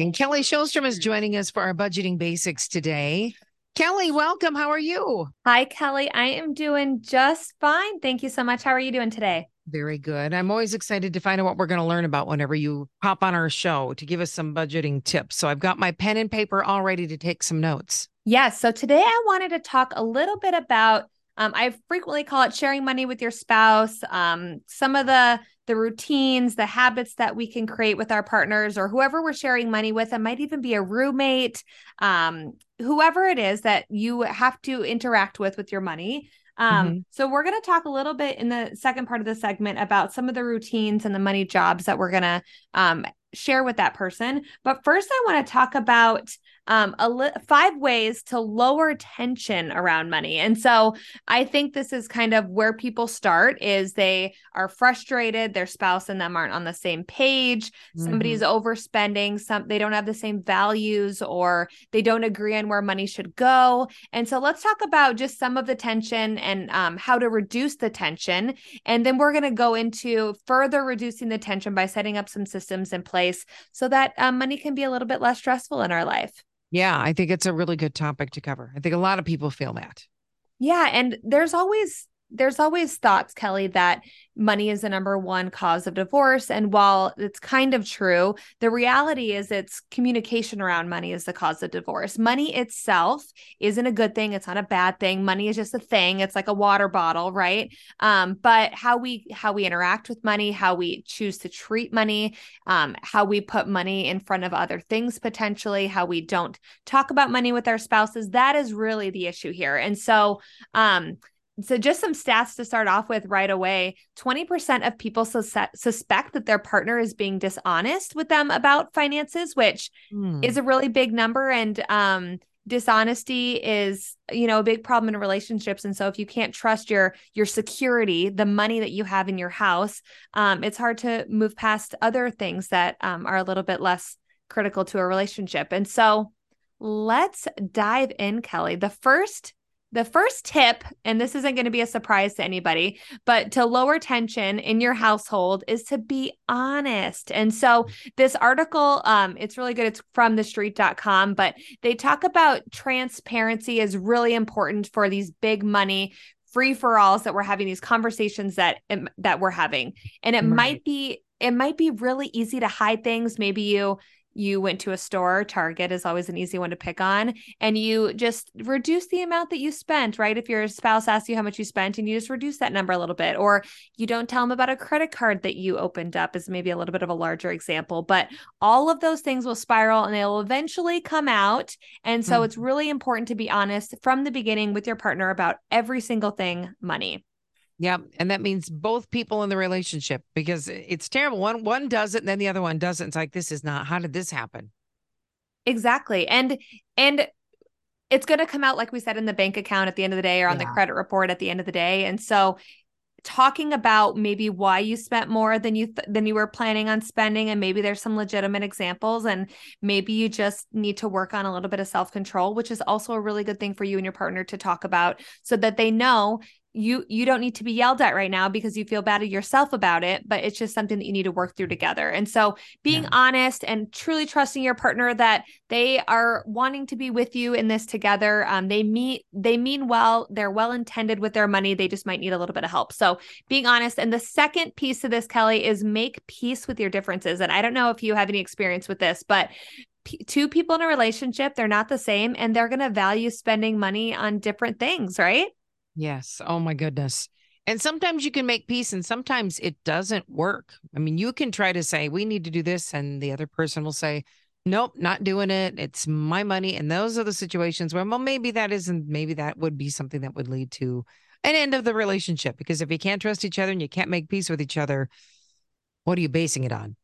And Kelly Sjostrom is joining us for our budgeting basics today. Kelly, welcome. How are you? Hi, Kelly. I am doing just fine. Thank you so much. How are you doing today? Very good. I'm always excited to find out what we're going to learn about whenever you pop on our show to give us some budgeting tips. So I've got my pen and paper all ready to take some notes. Yes. so today I wanted to talk a little bit about um, I frequently call it sharing money with your spouse. Um, some of the the routines, the habits that we can create with our partners or whoever we're sharing money with. It might even be a roommate, um, whoever it is that you have to interact with with your money. Um, mm-hmm. So we're going to talk a little bit in the second part of the segment about some of the routines and the money jobs that we're going to um, share with that person. But first, I want to talk about um, a li- five ways to lower tension around money. And so I think this is kind of where people start is they are frustrated, their spouse and them aren't on the same page, mm-hmm. somebody's overspending, some they don't have the same values or they don't agree on where money should go. And so let's talk about just some of the tension and um, how to reduce the tension. And then we're going to go into further reducing the tension by setting up some systems in place so that um, money can be a little bit less stressful in our life. Yeah, I think it's a really good topic to cover. I think a lot of people feel that. Yeah. And there's always there's always thoughts, Kelly, that money is the number one cause of divorce. And while it's kind of true, the reality is it's communication around money is the cause of divorce. Money itself isn't a good thing. It's not a bad thing. Money is just a thing. It's like a water bottle, right? Um, but how we how we interact with money, how we choose to treat money, um, how we put money in front of other things potentially, how we don't talk about money with our spouses, that is really the issue here. And so um so, just some stats to start off with right away 20% of people sus- suspect that their partner is being dishonest with them about finances, which mm. is a really big number. And um, dishonesty is you know a big problem in relationships and so if you can't trust your your security the money that you have in your house um, it's hard to move past other things that um, are a little bit less critical to a relationship and so let's dive in kelly the first the first tip, and this isn't going to be a surprise to anybody, but to lower tension in your household is to be honest. And so this article, um, it's really good. It's from thestreet.com, but they talk about transparency is really important for these big money free for alls that we're having these conversations that that we're having. And it right. might be it might be really easy to hide things. Maybe you you went to a store, Target is always an easy one to pick on, and you just reduce the amount that you spent, right? If your spouse asks you how much you spent and you just reduce that number a little bit, or you don't tell them about a credit card that you opened up, is maybe a little bit of a larger example. But all of those things will spiral and they'll eventually come out. And so mm-hmm. it's really important to be honest from the beginning with your partner about every single thing money. Yeah, and that means both people in the relationship because it's terrible. One one does it and then the other one doesn't. It's like this is not. How did this happen? Exactly. And and it's going to come out like we said in the bank account at the end of the day or on yeah. the credit report at the end of the day. And so talking about maybe why you spent more than you th- than you were planning on spending and maybe there's some legitimate examples and maybe you just need to work on a little bit of self-control which is also a really good thing for you and your partner to talk about so that they know you you don't need to be yelled at right now because you feel bad at yourself about it but it's just something that you need to work through together. And so being yeah. honest and truly trusting your partner that they are wanting to be with you in this together um, they meet they mean well they're well intended with their money they just might need a little bit of help. So being honest and the second piece of this kelly is make peace with your differences. And i don't know if you have any experience with this but two people in a relationship they're not the same and they're going to value spending money on different things right Yes. Oh my goodness. And sometimes you can make peace and sometimes it doesn't work. I mean, you can try to say, we need to do this. And the other person will say, nope, not doing it. It's my money. And those are the situations where, well, maybe that isn't, maybe that would be something that would lead to an end of the relationship. Because if you can't trust each other and you can't make peace with each other, what are you basing it on?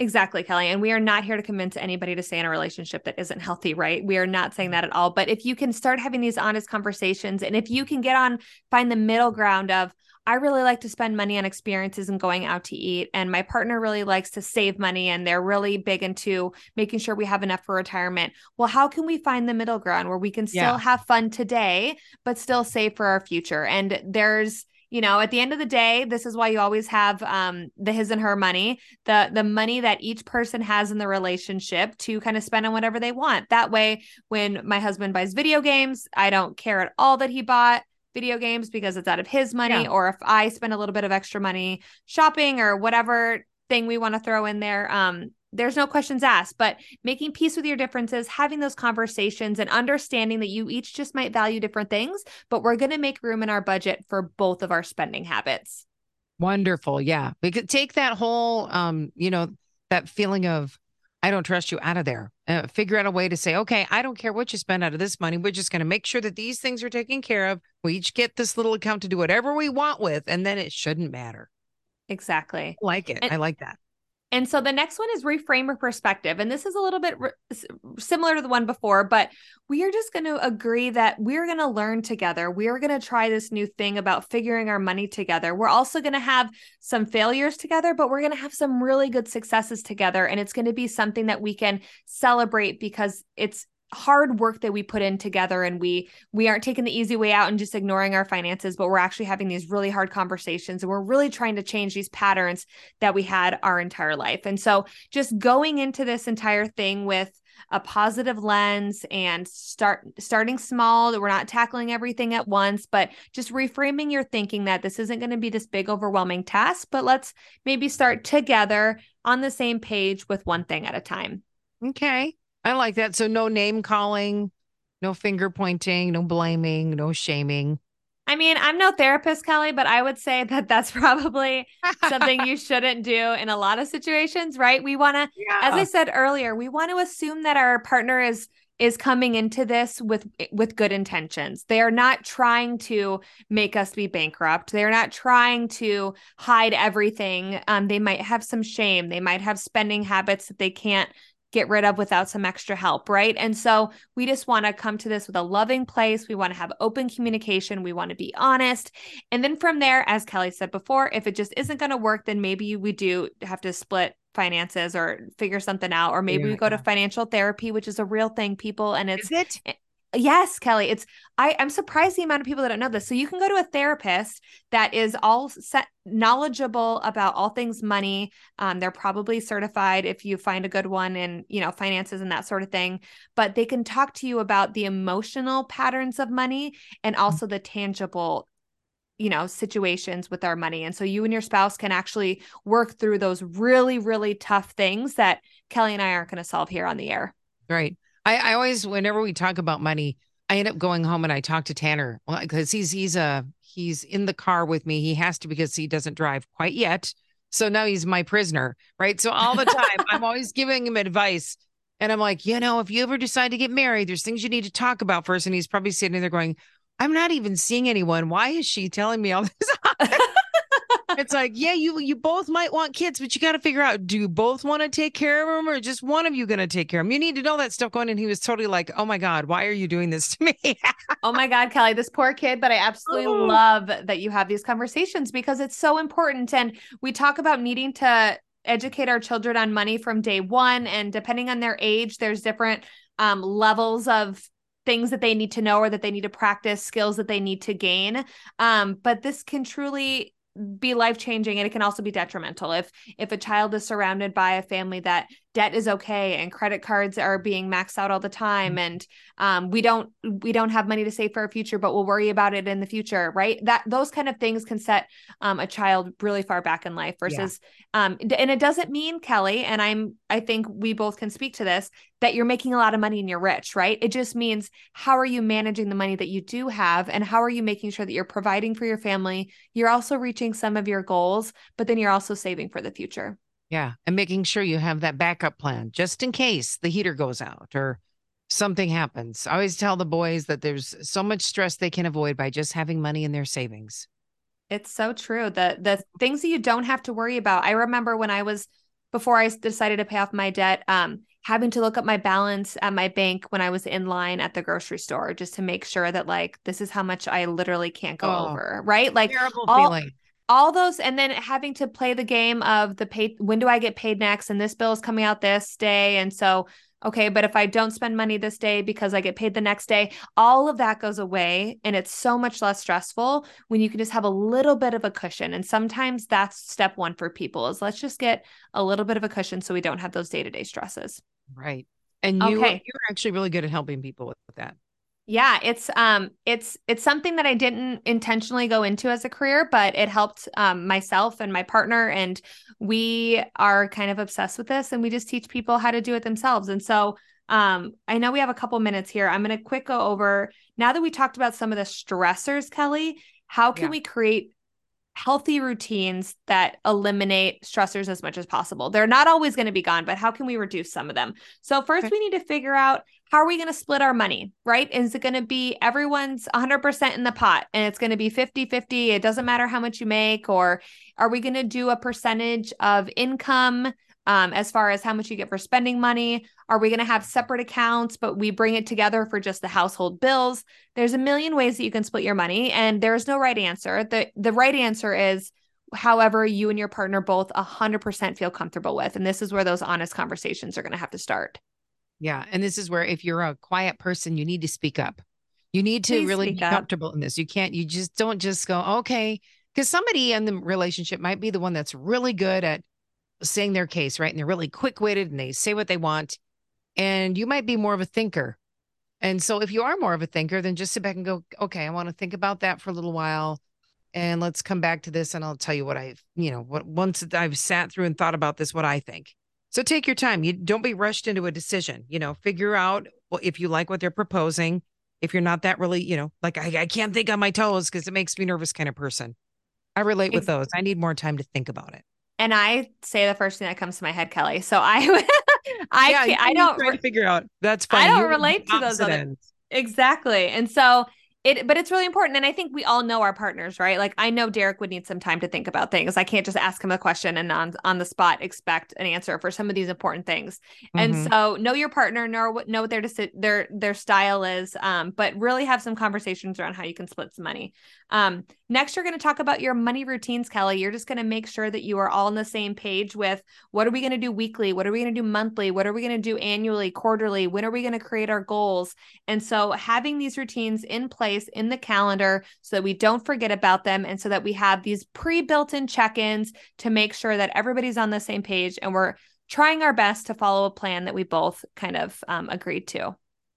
Exactly, Kelly. And we are not here to convince anybody to stay in a relationship that isn't healthy, right? We are not saying mm-hmm. that at all. But if you can start having these honest conversations and if you can get on, find the middle ground of, I really like to spend money on experiences and going out to eat. And my partner really likes to save money and they're really big into making sure we have enough for retirement. Well, how can we find the middle ground where we can still yeah. have fun today, but still save for our future? And there's, you know at the end of the day this is why you always have um the his and her money the the money that each person has in the relationship to kind of spend on whatever they want that way when my husband buys video games i don't care at all that he bought video games because it's out of his money yeah. or if i spend a little bit of extra money shopping or whatever thing we want to throw in there um there's no questions asked, but making peace with your differences, having those conversations, and understanding that you each just might value different things, but we're going to make room in our budget for both of our spending habits. Wonderful. Yeah. We could take that whole, um, you know, that feeling of, I don't trust you out of there. Uh, figure out a way to say, okay, I don't care what you spend out of this money. We're just going to make sure that these things are taken care of. We each get this little account to do whatever we want with, and then it shouldn't matter. Exactly. I like it. And, I like that. And so the next one is reframe your perspective. And this is a little bit re- similar to the one before, but we are just going to agree that we're going to learn together. We're going to try this new thing about figuring our money together. We're also going to have some failures together, but we're going to have some really good successes together. And it's going to be something that we can celebrate because it's hard work that we put in together and we we aren't taking the easy way out and just ignoring our finances but we're actually having these really hard conversations and we're really trying to change these patterns that we had our entire life. And so just going into this entire thing with a positive lens and start starting small that we're not tackling everything at once but just reframing your thinking that this isn't going to be this big overwhelming task but let's maybe start together on the same page with one thing at a time. Okay I like that. So no name calling, no finger pointing, no blaming, no shaming. I mean, I'm no therapist, Kelly, but I would say that that's probably something you shouldn't do in a lot of situations, right? We want to, yeah. as I said earlier, we want to assume that our partner is is coming into this with with good intentions. They are not trying to make us be bankrupt. They are not trying to hide everything. Um, they might have some shame. They might have spending habits that they can't get rid of without some extra help, right? And so we just want to come to this with a loving place. We want to have open communication. We want to be honest. And then from there, as Kelly said before, if it just isn't going to work, then maybe we do have to split finances or figure something out or maybe yeah. we go to financial therapy which is a real thing people and it's is it? Yes, Kelly. It's I, I'm surprised the amount of people that don't know this. So you can go to a therapist that is all set knowledgeable about all things money. Um, they're probably certified if you find a good one in you know finances and that sort of thing. But they can talk to you about the emotional patterns of money and mm-hmm. also the tangible you know situations with our money and so you and your spouse can actually work through those really really tough things that kelly and i aren't going to solve here on the air right I, I always, whenever we talk about money, I end up going home and I talk to Tanner because he's he's a uh, he's in the car with me. He has to because he doesn't drive quite yet. So now he's my prisoner, right? So all the time I'm always giving him advice. And I'm like, you know, if you ever decide to get married, there's things you need to talk about first. And he's probably sitting there going, I'm not even seeing anyone. Why is she telling me all this? it's like, yeah, you you both might want kids, but you got to figure out: do you both want to take care of them, or just one of you going to take care of them? You need to know that stuff going. And he was totally like, "Oh my god, why are you doing this to me?" oh my god, Kelly, this poor kid. But I absolutely oh. love that you have these conversations because it's so important. And we talk about needing to educate our children on money from day one, and depending on their age, there's different um, levels of things that they need to know or that they need to practice skills that they need to gain um, but this can truly be life changing and it can also be detrimental. If if a child is surrounded by a family that debt is okay and credit cards are being maxed out all the time mm-hmm. and um, we don't we don't have money to save for our future but we'll worry about it in the future right that those kind of things can set um, a child really far back in life versus yeah. um, and it doesn't mean kelly and i'm i think we both can speak to this that you're making a lot of money and you're rich right it just means how are you managing the money that you do have and how are you making sure that you're providing for your family you're also reaching some of your goals but then you're also saving for the future yeah. And making sure you have that backup plan just in case the heater goes out or something happens. I always tell the boys that there's so much stress they can avoid by just having money in their savings. It's so true. The the things that you don't have to worry about. I remember when I was before I decided to pay off my debt, um, having to look up my balance at my bank when I was in line at the grocery store just to make sure that like this is how much I literally can't go oh, over, right? Like terrible all, feeling all those and then having to play the game of the pay when do I get paid next and this bill is coming out this day and so Okay. But if I don't spend money this day because I get paid the next day, all of that goes away. And it's so much less stressful when you can just have a little bit of a cushion. And sometimes that's step one for people is let's just get a little bit of a cushion so we don't have those day to day stresses. Right. And you, okay. you're actually really good at helping people with that. Yeah, it's um it's it's something that I didn't intentionally go into as a career, but it helped um myself and my partner and we are kind of obsessed with this and we just teach people how to do it themselves. And so um I know we have a couple minutes here. I'm going to quick go over now that we talked about some of the stressors, Kelly, how can yeah. we create healthy routines that eliminate stressors as much as possible. They're not always going to be gone, but how can we reduce some of them? So, first, we need to figure out how are we going to split our money, right? Is it going to be everyone's 100% in the pot and it's going to be 50 50? It doesn't matter how much you make, or are we going to do a percentage of income? Um, as far as how much you get for spending money. Are we going to have separate accounts, but we bring it together for just the household bills? There's a million ways that you can split your money, and there's no right answer. The, the right answer is however you and your partner both 100% feel comfortable with. And this is where those honest conversations are going to have to start. Yeah. And this is where if you're a quiet person, you need to speak up. You need to Please really be comfortable up. in this. You can't, you just don't just go, okay. Because somebody in the relationship might be the one that's really good at saying their case, right? And they're really quick witted and they say what they want. And you might be more of a thinker. And so if you are more of a thinker, then just sit back and go, okay, I want to think about that for a little while. And let's come back to this and I'll tell you what I've, you know, what once I've sat through and thought about this, what I think. So take your time. You don't be rushed into a decision. You know, figure out if you like what they're proposing. If you're not that really, you know, like I, I can't think on my toes because it makes me nervous kind of person. I relate with those. I need more time to think about it and I say the first thing that comes to my head, Kelly. So I, I, yeah, can't, I don't try to figure out. That's fine. I don't relate to those other. Exactly, and so it but it's really important and i think we all know our partners right like i know derek would need some time to think about things i can't just ask him a question and on on the spot expect an answer for some of these important things mm-hmm. and so know your partner know what know what their their their style is um but really have some conversations around how you can split some money um next you're going to talk about your money routines kelly you're just going to make sure that you are all on the same page with what are we going to do weekly what are we going to do monthly what are we going to do annually quarterly when are we going to create our goals and so having these routines in place in the calendar so that we don't forget about them and so that we have these pre built in check ins to make sure that everybody's on the same page and we're trying our best to follow a plan that we both kind of um, agreed to.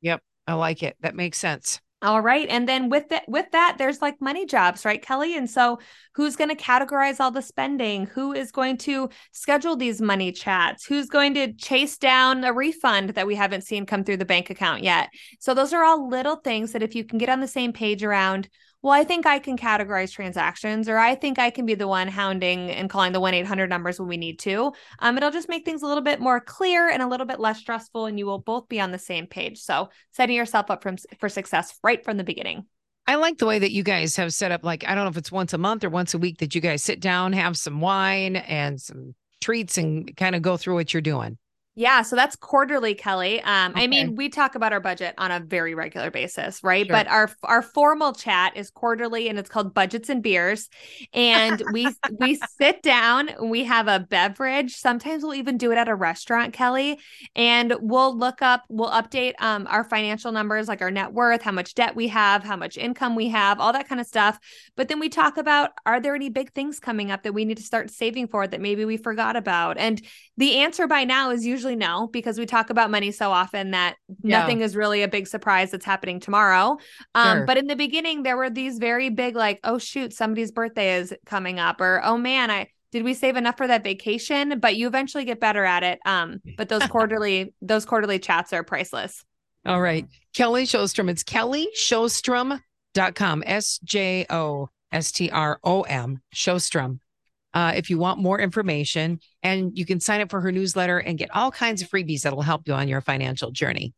Yep. I like it. That makes sense. All right. And then with that with that there's like money jobs, right Kelly? And so who's going to categorize all the spending? Who is going to schedule these money chats? Who's going to chase down a refund that we haven't seen come through the bank account yet? So those are all little things that if you can get on the same page around well, I think I can categorize transactions, or I think I can be the one hounding and calling the 1 800 numbers when we need to. Um, it'll just make things a little bit more clear and a little bit less stressful, and you will both be on the same page. So, setting yourself up from, for success right from the beginning. I like the way that you guys have set up, like, I don't know if it's once a month or once a week that you guys sit down, have some wine and some treats, and kind of go through what you're doing. Yeah, so that's quarterly, Kelly. Um, okay. I mean, we talk about our budget on a very regular basis, right? Sure. But our our formal chat is quarterly, and it's called Budgets and Beers. And we we sit down, we have a beverage. Sometimes we'll even do it at a restaurant, Kelly, and we'll look up, we'll update um, our financial numbers, like our net worth, how much debt we have, how much income we have, all that kind of stuff. But then we talk about, are there any big things coming up that we need to start saving for that maybe we forgot about? And the answer by now is usually usually know because we talk about money so often that yeah. nothing is really a big surprise that's happening tomorrow. Um, sure. But in the beginning, there were these very big, like, oh, shoot, somebody's birthday is coming up, or oh man, I did we save enough for that vacation? But you eventually get better at it. Um, but those quarterly, those quarterly chats are priceless. All right. Kelly Sjostrom It's Kelly Sjostrom.com. S J Uh, if you want more information. And you can sign up for her newsletter and get all kinds of freebies that'll help you on your financial journey.